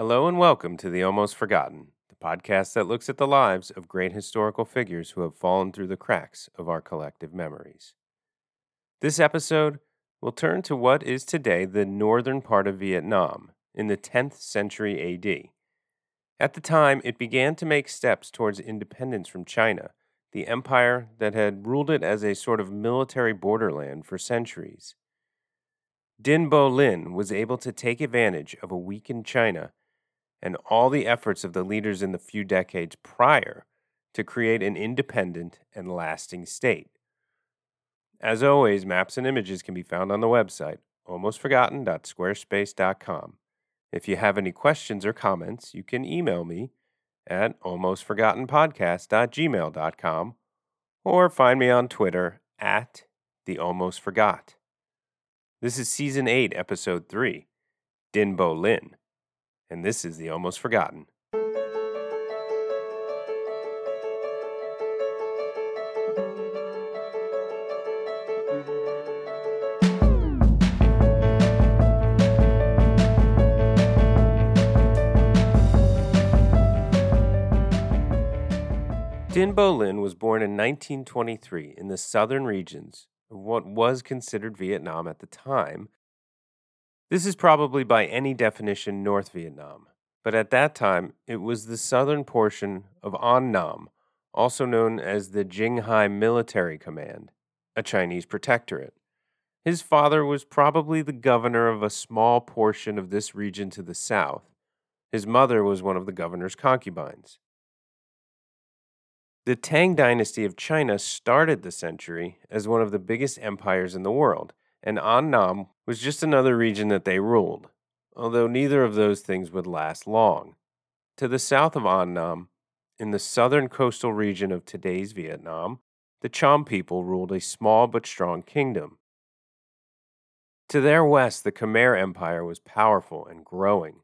Hello and welcome to The Almost Forgotten, the podcast that looks at the lives of great historical figures who have fallen through the cracks of our collective memories. This episode will turn to what is today the northern part of Vietnam in the 10th century AD. At the time, it began to make steps towards independence from China, the empire that had ruled it as a sort of military borderland for centuries. Dinh Bo Linh was able to take advantage of a weakened China and all the efforts of the leaders in the few decades prior to create an independent and lasting state. As always, maps and images can be found on the website, almostforgotten.squarespace.com. If you have any questions or comments, you can email me at almostforgottenpodcast.gmail.com or find me on Twitter at the Almost Forgot. This is Season 8, Episode 3, Dinh Bo Linh and this is the Almost Forgotten. Dinh Bo Linh was born in 1923 in the southern regions of what was considered Vietnam at the time this is probably by any definition North Vietnam, but at that time it was the southern portion of An Nam, also known as the Jinghai Military Command, a Chinese protectorate. His father was probably the governor of a small portion of this region to the south. His mother was one of the governor's concubines. The Tang dynasty of China started the century as one of the biggest empires in the world and Annam was just another region that they ruled, although neither of those things would last long. To the south of Annam, in the southern coastal region of today's Vietnam, the Cham people ruled a small but strong kingdom. To their west, the Khmer Empire was powerful and growing,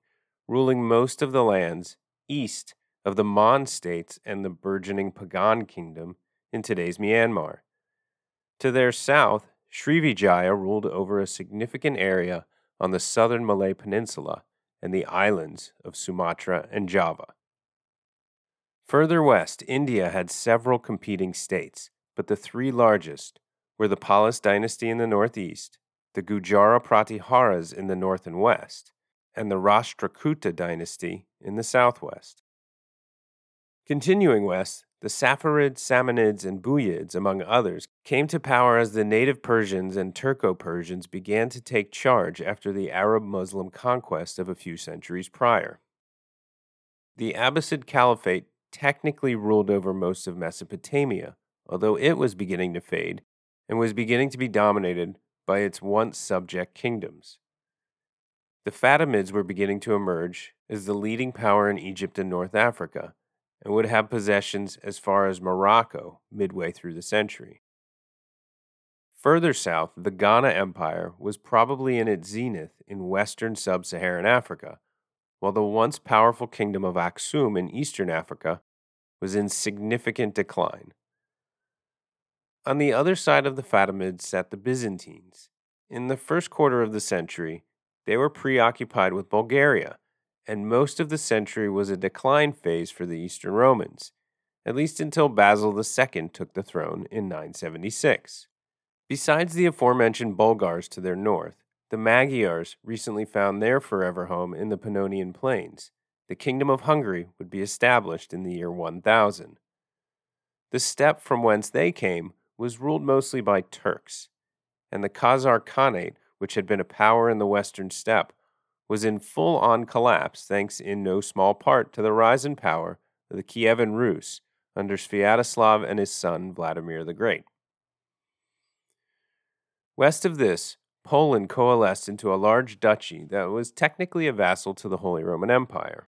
ruling most of the lands east of the Mon states and the burgeoning Pagan kingdom in today's Myanmar. To their south, Srivijaya ruled over a significant area on the southern Malay Peninsula and the islands of Sumatra and Java. Further west, India had several competing states, but the three largest were the Palas dynasty in the northeast, the Gurjara Pratiharas in the north and west, and the Rashtrakuta dynasty in the southwest. Continuing west, the Saffarids, Samanids, and Buyids, among others, came to power as the native Persians and Turco Persians began to take charge after the Arab Muslim conquest of a few centuries prior. The Abbasid Caliphate technically ruled over most of Mesopotamia, although it was beginning to fade and was beginning to be dominated by its once subject kingdoms. The Fatimids were beginning to emerge as the leading power in Egypt and North Africa and would have possessions as far as Morocco midway through the century. Further south, the Ghana Empire was probably in its zenith in western sub Saharan Africa, while the once powerful kingdom of Aksum in eastern Africa was in significant decline. On the other side of the Fatimids sat the Byzantines. In the first quarter of the century, they were preoccupied with Bulgaria and most of the century was a decline phase for the Eastern Romans, at least until Basil II took the throne in 976. Besides the aforementioned Bulgars to their north, the Magyars recently found their forever home in the Pannonian Plains. The Kingdom of Hungary would be established in the year 1000. The steppe from whence they came was ruled mostly by Turks, and the Khazar Khanate, which had been a power in the western steppe, was in full on collapse thanks in no small part to the rise in power of the Kievan Rus under Sviatoslav and his son Vladimir the Great. West of this, Poland coalesced into a large duchy that was technically a vassal to the Holy Roman Empire,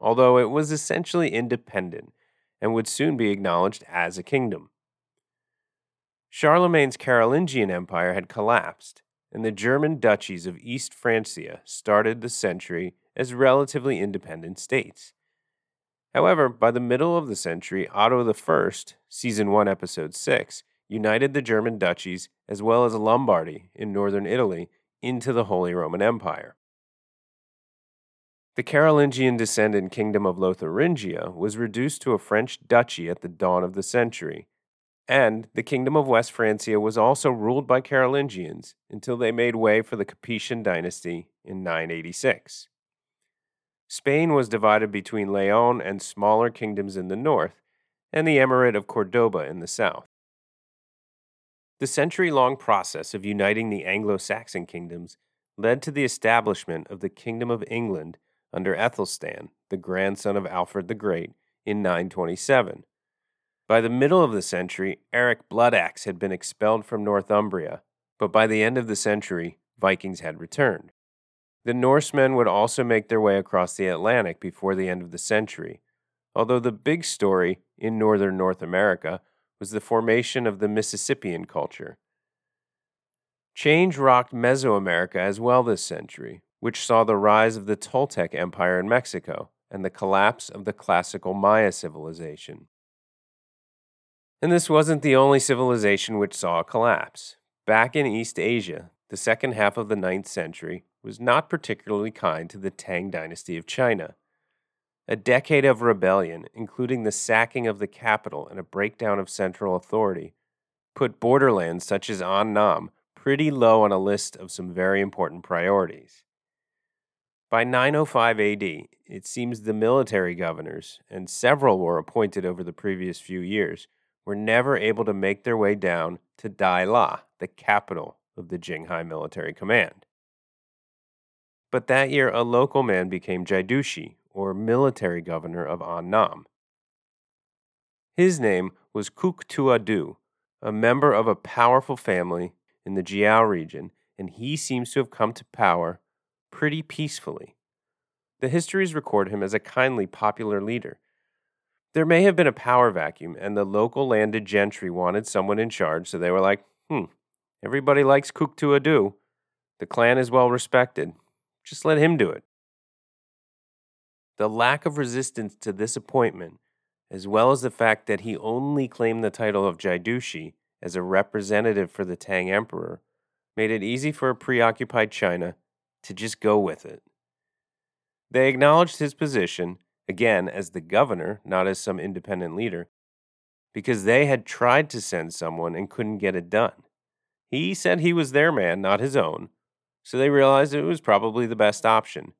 although it was essentially independent and would soon be acknowledged as a kingdom. Charlemagne's Carolingian Empire had collapsed, and the German duchies of East Francia started the century as relatively independent states. However, by the middle of the century, Otto I, Season 1, Episode 6, united the German duchies as well as Lombardy in northern Italy into the Holy Roman Empire. The Carolingian descendant kingdom of Lotharingia was reduced to a French duchy at the dawn of the century, and the kingdom of West Francia was also ruled by Carolingians until they made way for the Capetian dynasty in 986. Spain was divided between Leon and smaller kingdoms in the north, and the Emirate of Cordoba in the south. The century long process of uniting the Anglo Saxon kingdoms led to the establishment of the Kingdom of England under Ethelstan, the grandson of Alfred the Great, in 927. By the middle of the century, Eric Bloodaxe had been expelled from Northumbria, but by the end of the century, Vikings had returned. The Norsemen would also make their way across the Atlantic before the end of the century, although the big story in northern North America was the formation of the Mississippian culture. Change rocked Mesoamerica as well this century, which saw the rise of the Toltec Empire in Mexico and the collapse of the classical Maya civilization. And this wasn't the only civilization which saw a collapse. Back in East Asia, the second half of the ninth century was not particularly kind to the Tang dynasty of China. A decade of rebellion, including the sacking of the capital and a breakdown of central authority, put borderlands such as Annam pretty low on a list of some very important priorities. By 905 AD, it seems the military governors, and several were appointed over the previous few years, were never able to make their way down to Dai La, the capital of the Jinghai military command. But that year, a local man became Jiedushi, or military governor of Annam. His name was Khuc Thua Du, a member of a powerful family in the Jiao region, and he seems to have come to power pretty peacefully. The histories record him as a kindly, popular leader. There may have been a power vacuum, and the local landed gentry wanted someone in charge, so they were like, hmm, everybody likes Khuc Thua Du. The clan is well respected. Just let him do it. The lack of resistance to this appointment, as well as the fact that he only claimed the title of Jiedushi as a representative for the Tang Emperor, made it easy for a preoccupied China to just go with it. They acknowledged his position, again as the governor, not as some independent leader, because they had tried to send someone and couldn't get it done. He said he was their man, not his own, so they realized it was probably the best option.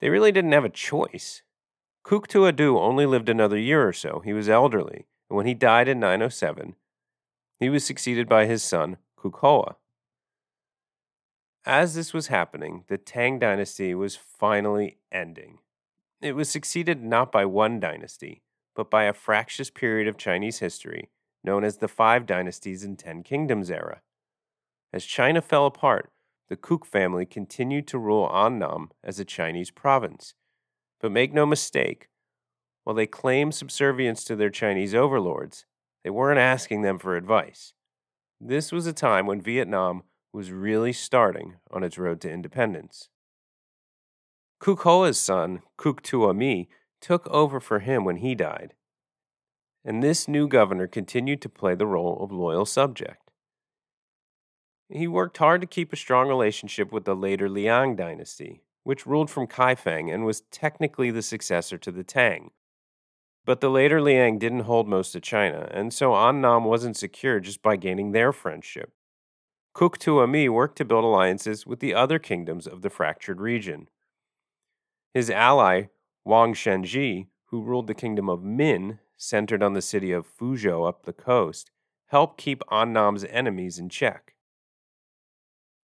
They really didn't have a choice. Khuc Thua Du only lived another year or so. He was elderly, and when he died in 907, he was succeeded by his son, Khuc Hao. As this was happening, the Tang dynasty was finally ending. It was succeeded not by one dynasty, but by a fractious period of Chinese history known as the Five Dynasties and Ten Kingdoms era. As China fell apart, the Khuc family continued to rule Annam as a Chinese province. But make no mistake, while they claimed subservience to their Chinese overlords, they weren't asking them for advice. This was a time when Vietnam was really starting on its road to independence. Khuc Hao's son, Khuc Thua My, took over for him when he died, and this new governor continued to play the role of loyal subject. He worked hard to keep a strong relationship with the later Liang dynasty, which ruled from Kaifeng and was technically the successor to the Tang. But the later Liang didn't hold most of China, and so Annam wasn't secure just by gaining their friendship. Khuc Thua My worked to build alliances with the other kingdoms of the fractured region. His ally, Wang Shenzhi, who ruled the kingdom of Min, centered on the city of Fuzhou up the coast, helped keep Annam's enemies in check.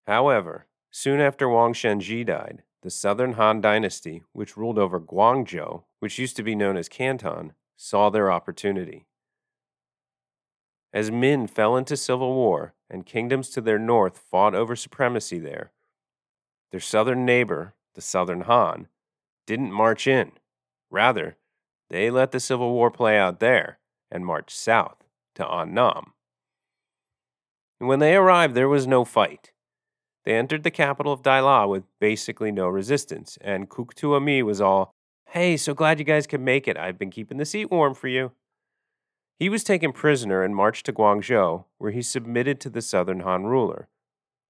However, soon after Wang Shenzhi died, the southern Han dynasty, which ruled over Guangzhou, which used to be known as Canton, saw their opportunity. As Min fell into civil war and kingdoms to their north fought over supremacy there, their southern neighbor, the Southern Han, didn't march in. Rather, they let the civil war play out there and marched south to Annam. When they arrived, there was no fight. They entered the capital of Dai La with basically no resistance, and Khuc Thua My was all, Hey, so glad you guys could make it. I've been keeping the seat warm for you. He was taken prisoner and marched to Guangzhou, where he submitted to the southern Han ruler.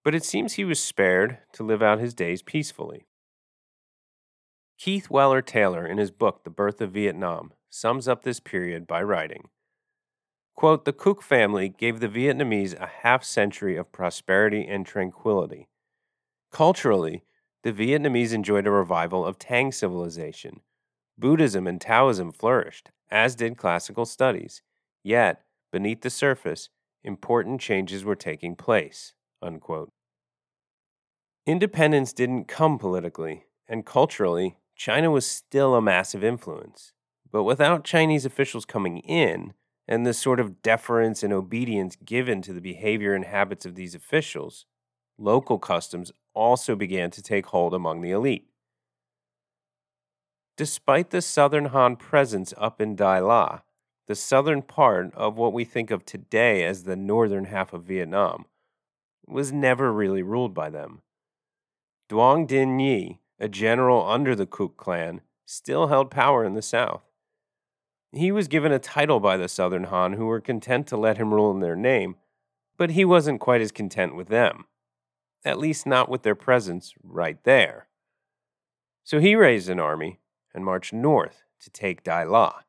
But it seems he was spared to live out his days peacefully. Keith Weller Taylor, in his book The Birth of Vietnam, sums up this period by writing quote, The Khuc family gave the Vietnamese a half century of prosperity and tranquility. Culturally, the Vietnamese enjoyed a revival of Tang civilization. Buddhism and Taoism flourished, as did classical studies. Yet, beneath the surface, important changes were taking place. Unquote. Independence didn't come politically, and culturally, China was still a massive influence. But without Chinese officials coming in, and the sort of deference and obedience given to the behavior and habits of these officials, local customs also began to take hold among the elite. Despite the southern Han presence up in Dai La, the southern part of what we think of today as the northern half of Vietnam was never really ruled by them. Duong Dinh Nhi, a general under the Khuc clan, still held power in the south. He was given a title by the Southern Han who were content to let him rule in their name, but he wasn't quite as content with them, at least not with their presence right there. So he raised an army and marched north to take Dai La.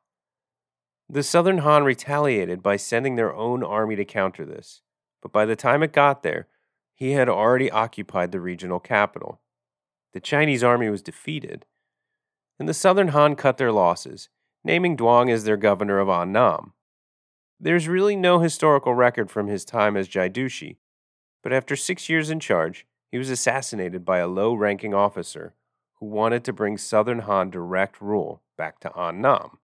The Southern Han retaliated by sending their own army to counter this, but by the time it got there, he had already occupied the regional capital. The Chinese army was defeated, and the Southern Han cut their losses naming Duong as their governor of Annam. There's really no historical record from his time as Jiedushi, but after six years in charge, he was assassinated by a low ranking officer who wanted to bring Southern Han direct rule back to Annam.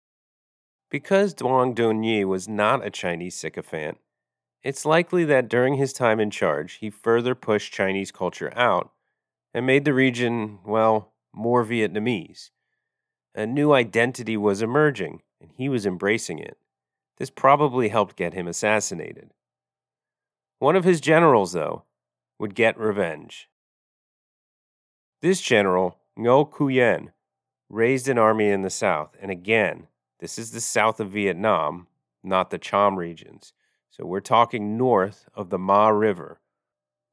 Because Duong Nhi was not a Chinese sycophant, it's likely that during his time in charge, he further pushed Chinese culture out and made the region, well, more Vietnamese. A new identity was emerging, and he was embracing it. This probably helped get him assassinated. One of his generals, though, would get revenge. This general, Ngo Quyen, raised an army in the south, and again, this is the south of Vietnam, not the Cham regions. So we're talking north of the Ma River,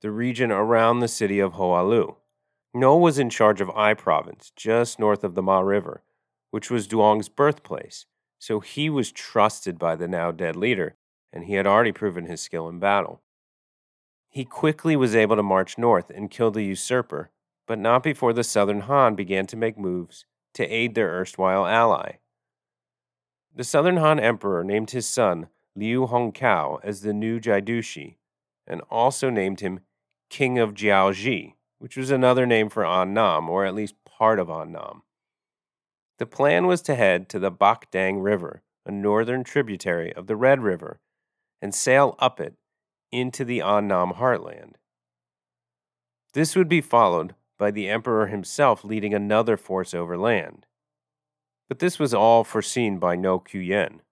the region around the city of Hoa Lu. Ngo was in charge of Ai province, just north of the Ma River, which was Duong's birthplace, so he was trusted by the now dead leader, and he had already proven his skill in battle. He quickly was able to march north and kill the usurper, but not before the southern Han began to make moves to aid their erstwhile ally. The southern Han emperor named his son Liu Hongcao as the new Jiedushi, and also named him King of Jiaozhi, which was another name for Annam, or at least part of Annam. The plan was to head to the Bach Dang River, a northern tributary of the Red River, and sail up it into the Annam heartland. This would be followed by the emperor himself leading another force overland. But this was all foreseen by Ngo Quyen.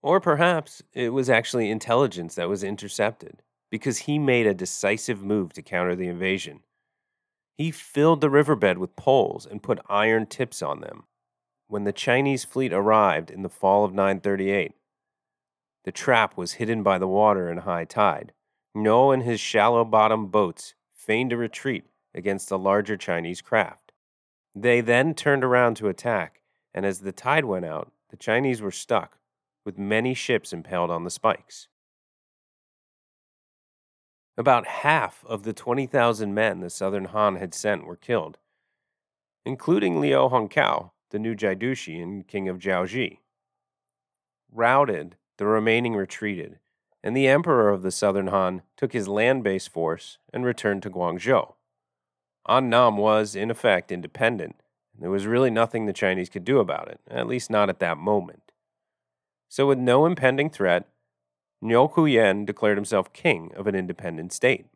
Or perhaps it was actually intelligence that was intercepted, because he made a decisive move to counter the invasion. He filled the riverbed with poles and put iron tips on them. When the Chinese fleet arrived in the fall of 938, the trap was hidden by the water in high tide. Ngo and his shallow bottomed boats feigned a retreat against the larger Chinese craft. They then turned around to attack, and as the tide went out, the Chinese were stuck, with many ships impaled on the spikes. About half of the 20,000 men the Southern Han had sent were killed, including Liu Hongcao, the new Jiedushi and king of Jiaozhi. Routed, the remaining retreated, and the emperor of the Southern Han took his land based force and returned to Guangzhou. Annam was, in effect, independent, and there was really nothing the Chinese could do about it, at least not at that moment. So, with no impending threat, Ngo Quyen declared himself king of an independent state.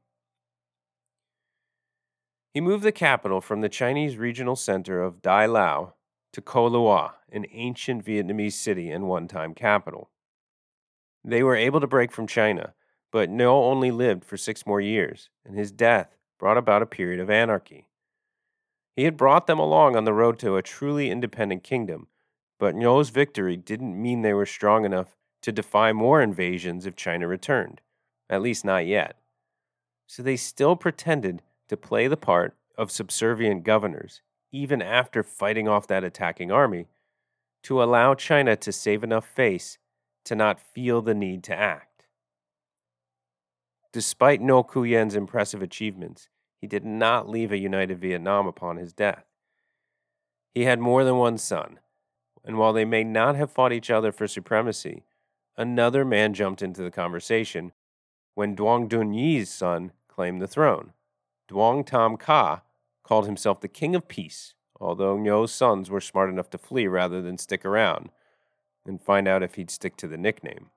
He moved the capital from the Chinese regional center of Dai La to Co Loa, an ancient Vietnamese city and one time capital. They were able to break from China, but Ngo only lived for six more years, and his death brought about a period of anarchy. He had brought them along on the road to a truly independent kingdom, but Ngo's victory didn't mean they were strong enough to defy more invasions if China returned, at least not yet. So they still pretended to play the part of subservient governors, even after fighting off that attacking army, to allow China to save enough face to not feel the need to act. Despite Ngo Quyen's impressive achievements, he did not leave a united Vietnam upon his death. He had more than one son, and while they may not have fought each other for supremacy, another man jumped into the conversation when Duong Dun Nyi's son claimed the throne. Duong Tam Ka called himself the King of Peace, although Ngo's sons were smart enough to flee rather than stick around and find out if he'd stick to the nickname.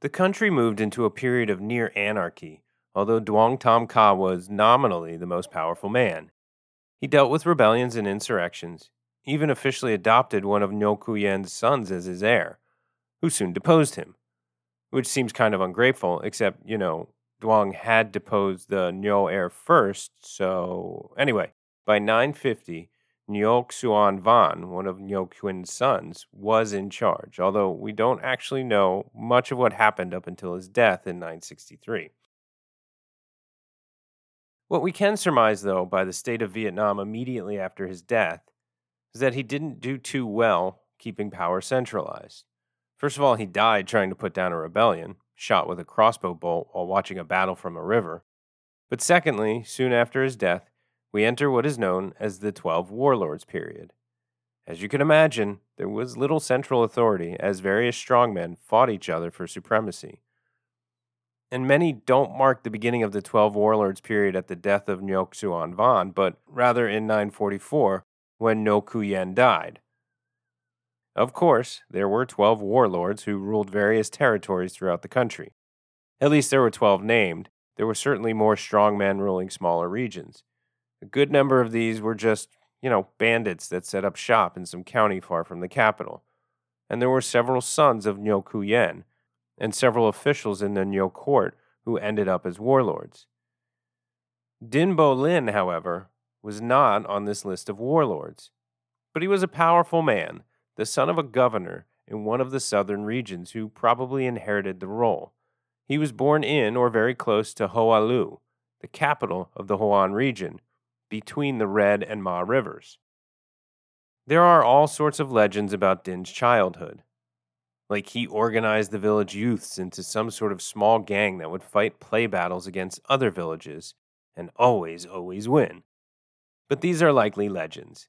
The country moved into a period of near anarchy, although Duong Tam Ka was nominally the most powerful man. He dealt with rebellions and insurrections, even officially adopted one of Ngo Quyen's sons as his heir, who soon deposed him, which seems kind of ungrateful, except, you know, Duong had deposed the Ngo heir first, so anyway, by 950, Ngo Xuan Van, one of Ngo Quyen's sons, was in charge, although we don't actually know much of what happened up until his death in 963. What we can surmise, though, by the state of Vietnam immediately after his death is that he didn't do too well keeping power centralized. First of all, he died trying to put down a rebellion, shot with a crossbow bolt while watching a battle from a river. But secondly, soon after his death, we enter what is known as the Twelve Warlords period. As you can imagine, there was little central authority as various strongmen fought each other for supremacy. And many don't mark the beginning of the Twelve Warlords period at the death of Ngo Xuan Van, but rather in 944 when Ngo Quyen died. Of course, there were 12 warlords who ruled various territories throughout the country. At least there were 12 named. There were certainly more strongmen ruling smaller regions. A good number of these were just, you know, bandits that set up shop in some county far from the capital. And there were several sons of Ngo Quyen and several officials in the Ngo court who ended up as warlords. Dinh Bo Linh, however, was not on this list of warlords. But he was a powerful man, the son of a governor in one of the southern regions who probably inherited the role. He was born in or very close to Hoa Lu, the capital of the Hoan region, between the Red and Ma rivers. There are all sorts of legends about Dinh's childhood. Like he organized the village youths into some sort of small gang that would fight play battles against other villages and always, always win. But these are likely legends.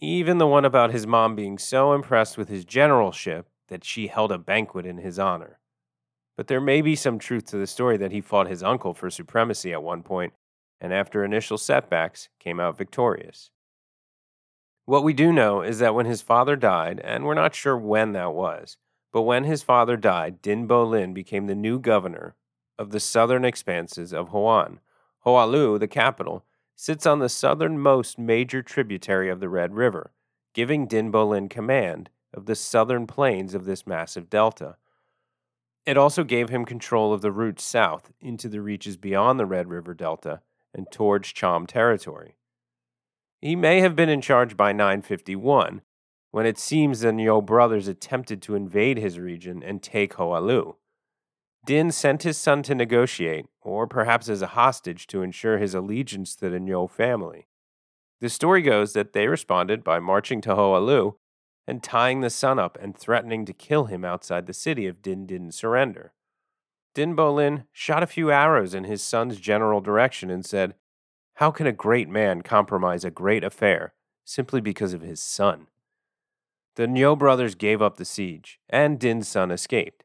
Even the one about his mom being so impressed with his generalship that she held a banquet in his honor. But there may be some truth to the story that he fought his uncle for supremacy at one point, and after initial setbacks, came out victorious. What we do know is that when his father died, and we're not sure when that was, but when his father died, Dinh Bo Linh became the new governor of the southern expanses of Hoan. Hoa Lu, the capital, sits on the southernmost major tributary of the Red River, giving Dinh Bo Linh command of the southern plains of this massive delta. It also gave him control of the route south into the reaches beyond the Red River Delta and towards Cham territory. He may have been in charge by 951, when it seems the Ngo brothers attempted to invade his region and take Hoa Lu. Dinh sent his son to negotiate, or perhaps as a hostage to ensure his allegiance to the Ngo family. The story goes that they responded by marching to Hoa Lu and tying the son up and threatening to kill him outside the city if Dinh didn't surrender. Dinh Bo Linh shot a few arrows in his son's general direction and said, How can a great man compromise a great affair simply because of his son? The Ngo brothers gave up the siege, and Dinh's son escaped.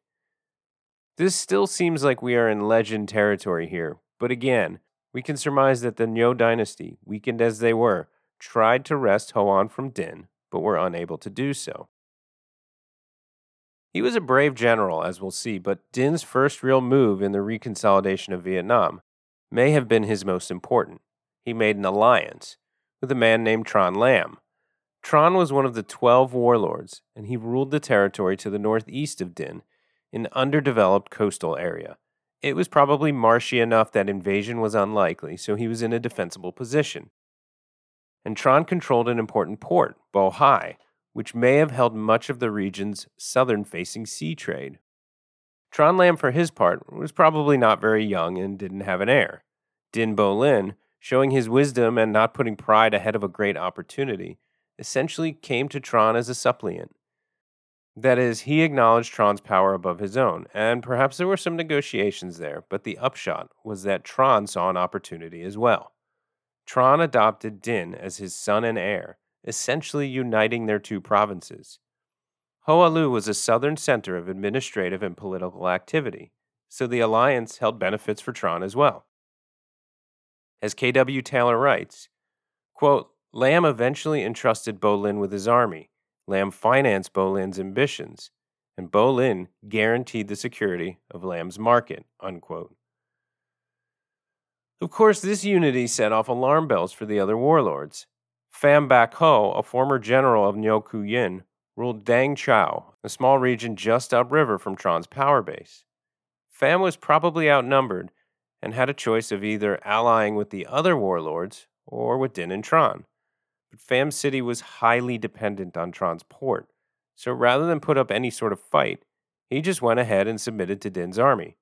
This still seems like we are in legend territory here, but again, we can surmise that the Ngo dynasty, weakened as they were, tried to wrest Hoan from Dinh, but were unable to do so. He was a brave general, as we'll see, but Dinh's first real move in the reconsolidation of Vietnam may have been his most important. He made an alliance with a man named Tran Lam. Tran was one of the twelve warlords, and he ruled the territory to the northeast of Dinh an underdeveloped coastal area. It was probably marshy enough that invasion was unlikely, so he was in a defensible position. And Tran controlled an important port, Bo Hai, which may have held much of the region's southern facing sea trade. Tran Lam, for his part, was probably not very young and didn't have an heir. Dinh Bo Linh showing his wisdom and not putting pride ahead of a great opportunity, essentially came to Tran as a suppliant. That is, he acknowledged Tran's power above his own, and perhaps there were some negotiations there, but the upshot was that Tran saw an opportunity as well. Tran adopted Dinh as his son and heir, essentially uniting their two provinces. Hoa Lu was a southern center of administrative and political activity, so the alliance held benefits for Tran as well. As K.W. Taylor writes, quote, Lam eventually entrusted Bo Linh with his army. Lam financed Bo Linh's ambitions, and Bo Linh guaranteed the security of Lam's market. Unquote. Of course, this unity set off alarm bells for the other warlords. Pham Bach Ho, a former general of Ngo Quyen, ruled Dang Chao, a small region just upriver from Tran's power base. Pham was probably outnumbered and had a choice of either allying with the other warlords or with Dinh and Tran. But Pham City was highly dependent on Tran's port, so rather than put up any sort of fight, he just went ahead and submitted to Dinh's army.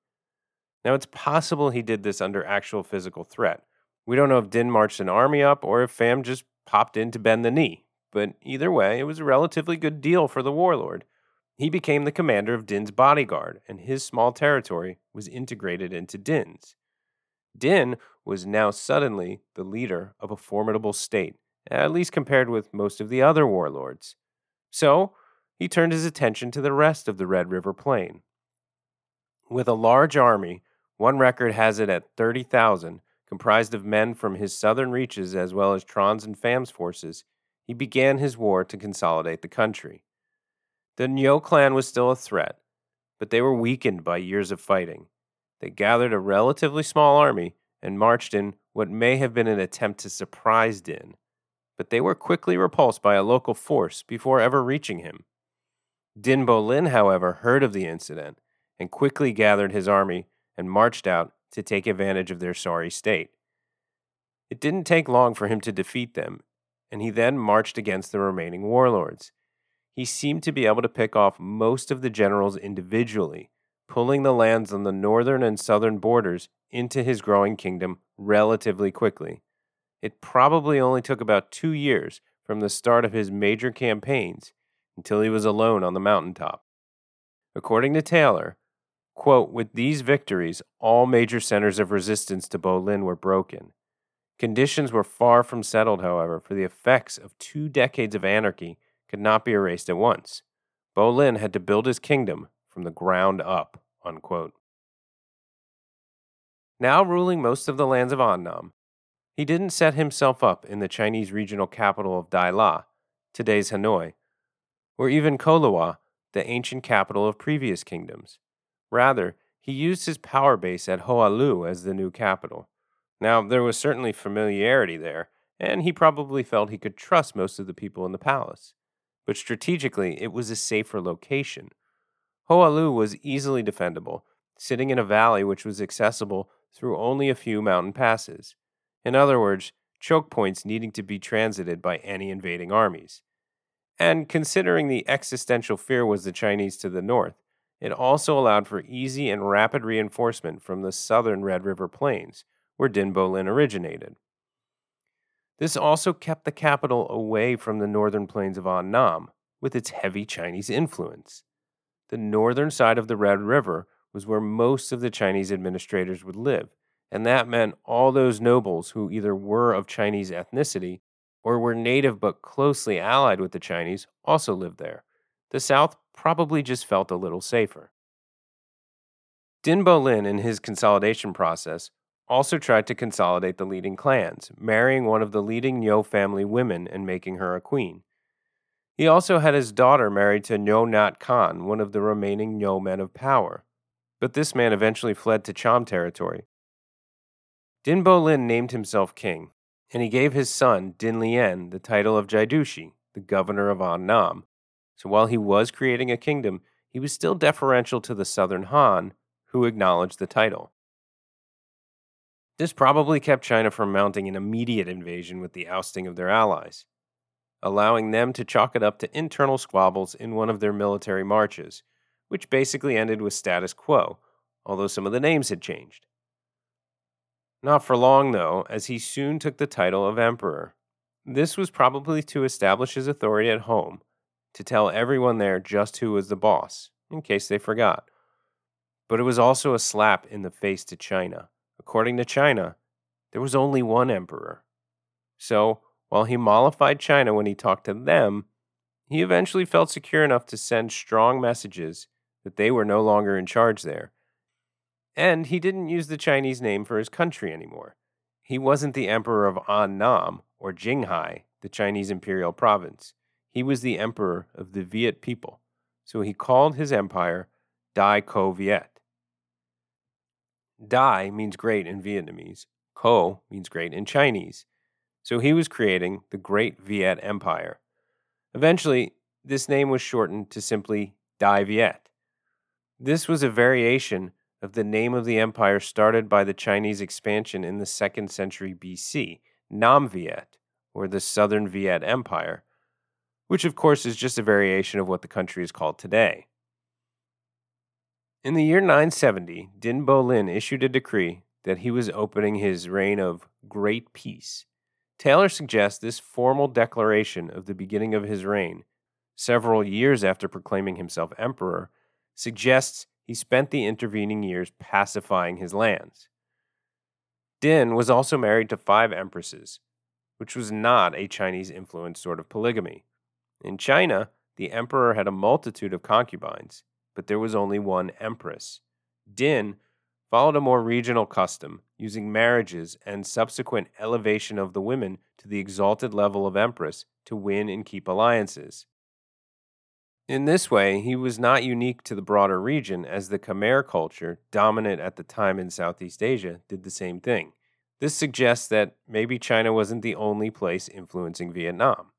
Now, it's possible he did this under actual physical threat. We don't know if Dinh marched an army up or if Pham just popped in to bend the knee, but either way, it was a relatively good deal for the warlord. He became the commander of Dinh's bodyguard, and his small territory was integrated into Dinh's. Dinh was now suddenly the leader of a formidable state, at least compared with most of the other warlords. So, he turned his attention to the rest of the Red River Plain. With a large army, one record has it at 30,000, comprised of men from his southern reaches as well as Tran's and Pham's forces, he began his war to consolidate the country. The Ngo clan was still a threat, but they were weakened by years of fighting. They gathered a relatively small army and marched in what may have been an attempt to surprise Dinh, but they were quickly repulsed by a local force before ever reaching him. Dinh Bo Linh, however, heard of the incident and quickly gathered his army and marched out to take advantage of their sorry state. It didn't take long for him to defeat them, and he then marched against the remaining warlords. He seemed to be able to pick off most of the generals individually pulling the lands on the northern and southern borders into his growing kingdom relatively quickly. It probably only took about two years from the start of his major campaigns until he was alone on the mountaintop. According to Taylor, quote, with these victories, all major centers of resistance to Bo Linh were broken. Conditions were far from settled, however, for the effects of two decades of anarchy could not be erased at once. Bo Linh had to build his kingdom from the ground up. Unquote. Now ruling most of the lands of Annam, he didn't set himself up in the Chinese regional capital of Dai La, today's Hanoi, or even Co Loa, the ancient capital of previous kingdoms. Rather, he used his power base at Hoa Lu as the new capital. Now, there was certainly familiarity there, and he probably felt he could trust most of the people in the palace. But strategically, it was a safer location, Hoa Lu was easily defendable, sitting in a valley which was accessible through only a few mountain passes. In other words, choke points needing to be transited by any invading armies. And considering the existential fear was the Chinese to the north, it also allowed for easy and rapid reinforcement from the southern Red River Plains, where Dinh Bo Linh originated. This also kept the capital away from the northern plains of Annam, with its heavy Chinese influence. The northern side of the Red River was where most of the Chinese administrators would live, and that meant all those nobles who either were of Chinese ethnicity or were native but closely allied with the Chinese also lived there. The South probably just felt a little safer. Dinh Bo Linh, in his consolidation process, also tried to consolidate the leading clans, marrying one of the leading Ngo family women and making her a queen. He also had his daughter married to Ngo Nhat Khanh, one of the remaining Ngo men of power. But this man eventually fled to Cham territory. Dinh Bo Linh named himself king, and he gave his son, Dinh Lien, the title of Jiedushi, the governor of Annam. So while he was creating a kingdom, he was still deferential to the southern Han, who acknowledged the title. This probably kept China from mounting an immediate invasion with the ousting of their allies allowing them to chalk it up to internal squabbles in one of their military marches, which basically ended with status quo, although some of the names had changed. Not for long, though, as he soon took the title of emperor. This was probably to establish his authority at home, to tell everyone there just who was the boss, in case they forgot. But it was also a slap in the face to China. According to China, there was only one emperor. So, while he mollified China when he talked to them, he eventually felt secure enough to send strong messages that they were no longer in charge there. And he didn't use the Chinese name for his country anymore. He wasn't the emperor of An Nam or Jinghai, the Chinese imperial province. He was the emperor of the Viet people. So he called his empire Dai Co Viet. Dai means great in Vietnamese, Co means great in Chinese. So he was creating the Great Viet Empire. Eventually, this name was shortened to simply Dai Viet. This was a variation of the name of the empire started by the Chinese expansion in the 2nd century BC, Nam Viet, or the Southern Viet Empire, which of course is just a variation of what the country is called today. In the year 970, Dinh Bo-Linh issued a decree that he was opening his reign of great peace. Taylor suggests this formal declaration of the beginning of his reign, several years after proclaiming himself emperor, suggests he spent the intervening years pacifying his lands. Dinh was also married to five empresses, which was not a Chinese influenced sort of polygamy. In China, the emperor had a multitude of concubines, but there was only one empress. Dinh followed a more regional custom, using marriages and subsequent elevation of the women to the exalted level of empress to win and keep alliances. In this way, he was not unique to the broader region, as the Khmer culture, dominant at the time in Southeast Asia, did the same thing. This suggests that maybe China wasn't the only place influencing Vietnam.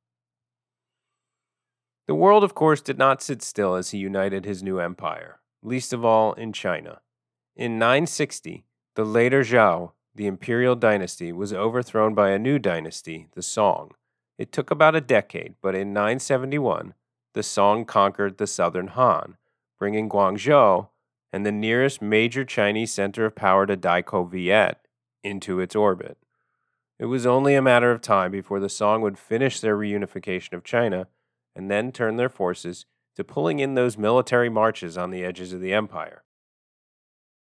The world, of course, did not sit still as he united his new empire, least of all in China. In 960, the later Zhao, the imperial dynasty, was overthrown by a new dynasty, the Song. It took about a decade, but in 971, the Song conquered the southern Han, bringing Guangzhou and the nearest major Chinese center of power to Dai Co Viet into its orbit. It was only a matter of time before the Song would finish their reunification of China and then turn their forces to pulling in those military marches on the edges of the empire.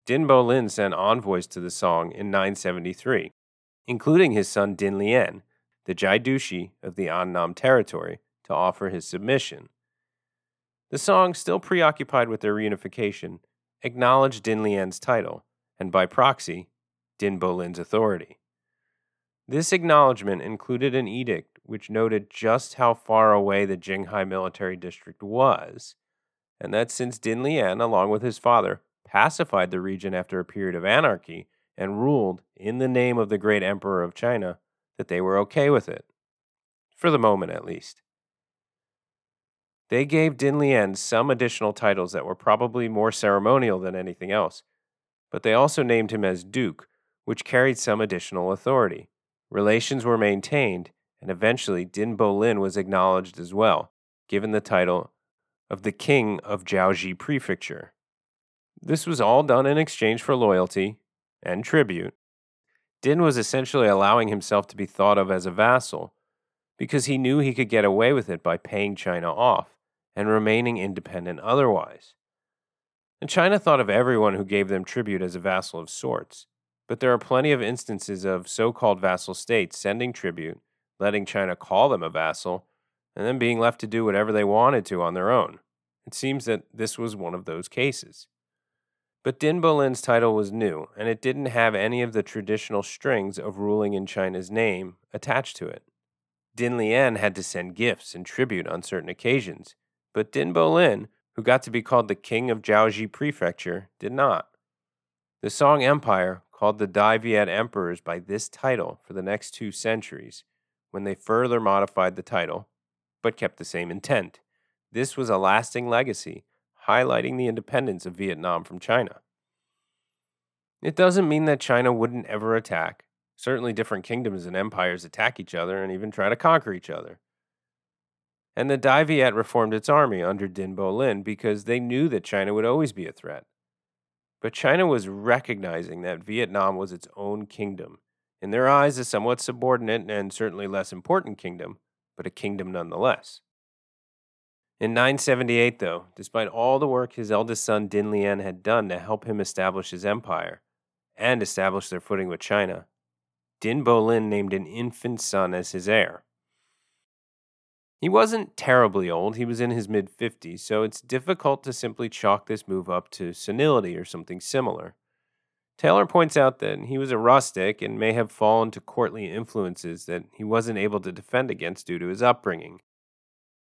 Dinh Bo-Linh sent envoys to the Song in 973, including his son Dinh Lien, the Jiedushi of the Annam territory, to offer his submission. The Song, still preoccupied with their reunification, acknowledged Dinh Lien's title, and by proxy, Dinh Bo-Linh's authority. This acknowledgement included an edict which noted just how far away the Jinghai military district was, and that since Dinh Lien, along with his father, pacified the region after a period of anarchy and ruled in the name of the great emperor of China, that they were okay with it. For the moment, at least. They gave Dinh Lien some additional titles that were probably more ceremonial than anything else, but they also named him as Duke, which carried some additional authority. Relations were maintained, and eventually Dinh Bo-Linh was acknowledged as well, given the title of the King of Jiaozhi Prefecture. This was all done in exchange for loyalty and tribute. Dinh was essentially allowing himself to be thought of as a vassal because he knew he could get away with it by paying China off and remaining independent otherwise. And China thought of everyone who gave them tribute as a vassal of sorts, but there are plenty of instances of so called vassal states sending tribute, letting China call them a vassal, and then being left to do whatever they wanted to on their own. It seems that this was one of those cases. But Dinh Bo-Linh's title was new, and it didn't have any of the traditional strings of ruling in China's name attached to it. Dinh Lien had to send gifts and tribute on certain occasions, but Dinh Bo-Linh, who got to be called the king of Jiaozhi Prefecture, did not. The Song Empire called the Dai Viet emperors by this title for the next two centuries, when they further modified the title, but kept the same intent. This was a lasting legacy highlighting the independence of Vietnam from China. It doesn't mean that China wouldn't ever attack. Certainly, different kingdoms and empires attack each other and even try to conquer each other. And the Dai Viet reformed its army under Dinh Bo-Linh because they knew that China would always be a threat. But China was recognizing that Vietnam was its own kingdom, in their eyes, a somewhat subordinate and certainly less important kingdom, but a kingdom nonetheless. In 978, though, despite all the work his eldest son Dinh Lien had done to help him establish his empire and establish their footing with China, Dinh Bo Linh named an infant son as his heir. He wasn't terribly old, he was in his mid 50s, so it's difficult to simply chalk this move up to senility or something similar. Taylor points out that he was a rustic and may have fallen to courtly influences that he wasn't able to defend against due to his upbringing.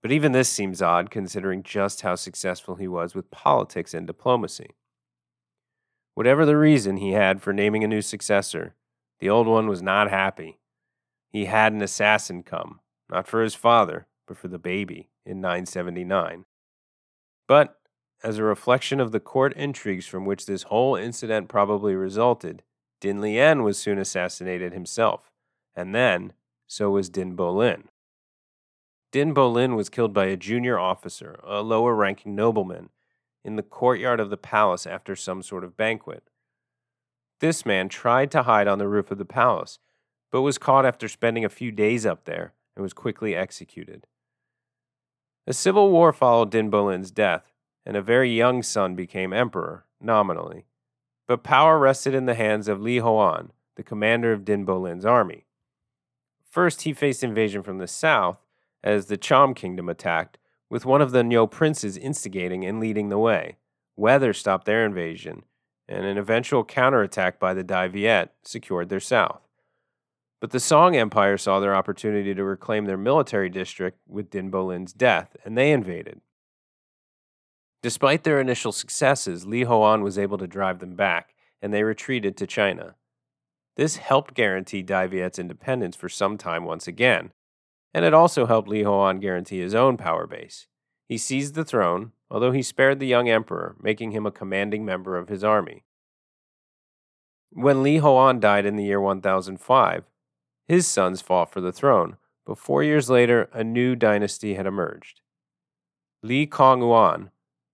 But even this seems odd considering just how successful he was with politics and diplomacy. Whatever the reason he had for naming a new successor, the old one was not happy. He had an assassin come, not for his father, but for the baby in 979. But, as a reflection of the court intrigues from which this whole incident probably resulted, Dinh Lien was soon assassinated himself, and then so was Dinh Bo Linh. Din Bolin was killed by a junior officer, a lower ranking nobleman, in the courtyard of the palace after some sort of banquet. This man tried to hide on the roof of the palace, but was caught after spending a few days up there and was quickly executed. A civil war followed Dinh Bo Linh's death, and a very young son became emperor, nominally. But power rested in the hands of Li Hoan, the commander of Dinh Bo Linh's army. First, he faced invasion from the south, as the Cham kingdom attacked, with one of the Ngo princes instigating and leading the way. Weather stopped their invasion, and an eventual counterattack by the Dai Viet secured their south. But the Song Empire saw their opportunity to reclaim their military district with Dinh Bo Linh's death, and they invaded. Despite their initial successes, Li Hoan was able to drive them back, and they retreated to China. This helped guarantee Dai Viet's independence for some time once again, and it also helped Li Hoan guarantee his own power base. He seized the throne, although he spared the young emperor, making him a commanding member of his army. When Li Hoan died in the year 1005, his sons fought for the throne, but four years later, a new dynasty had emerged. Li Kong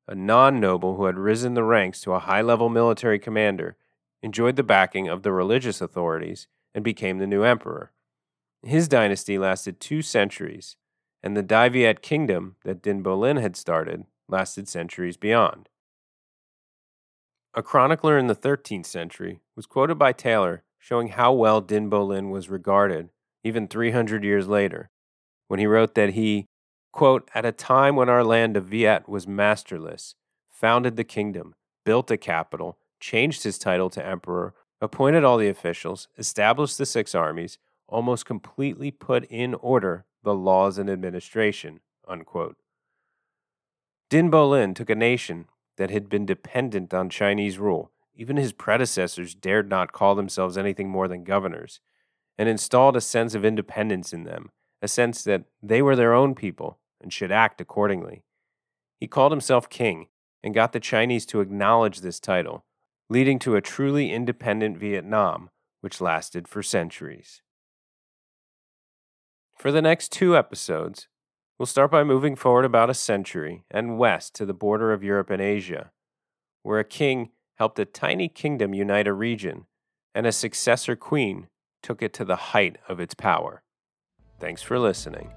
a non noble who had risen the ranks to a high level military commander, enjoyed the backing of the religious authorities and became the new emperor. His dynasty lasted two centuries, and the Dai Viet kingdom that Dinh Bo Linh had started lasted centuries beyond. A chronicler in the 13th century was quoted by Taylor showing how well Dinh Bo Linh was regarded even 300 years later, when he wrote that he, quote, at a time when our land of Viet was masterless, founded the kingdom, built a capital, changed his title to emperor, appointed all the officials, established the six armies, almost completely put in order the laws and administration, unquote. Dinh Bo Linh took a nation that had been dependent on Chinese rule even his predecessors dared not call themselves anything more than governors, and installed a sense of independence in them, a sense that they were their own people and should act accordingly. He called himself king and got the Chinese to acknowledge this title, leading to a truly independent Vietnam, which lasted for centuries. For the next two episodes, we'll start by moving forward about a century and west to the border of Europe and Asia, where a king helped a tiny kingdom unite a region, and a successor queen took it to the height of its power. Thanks for listening.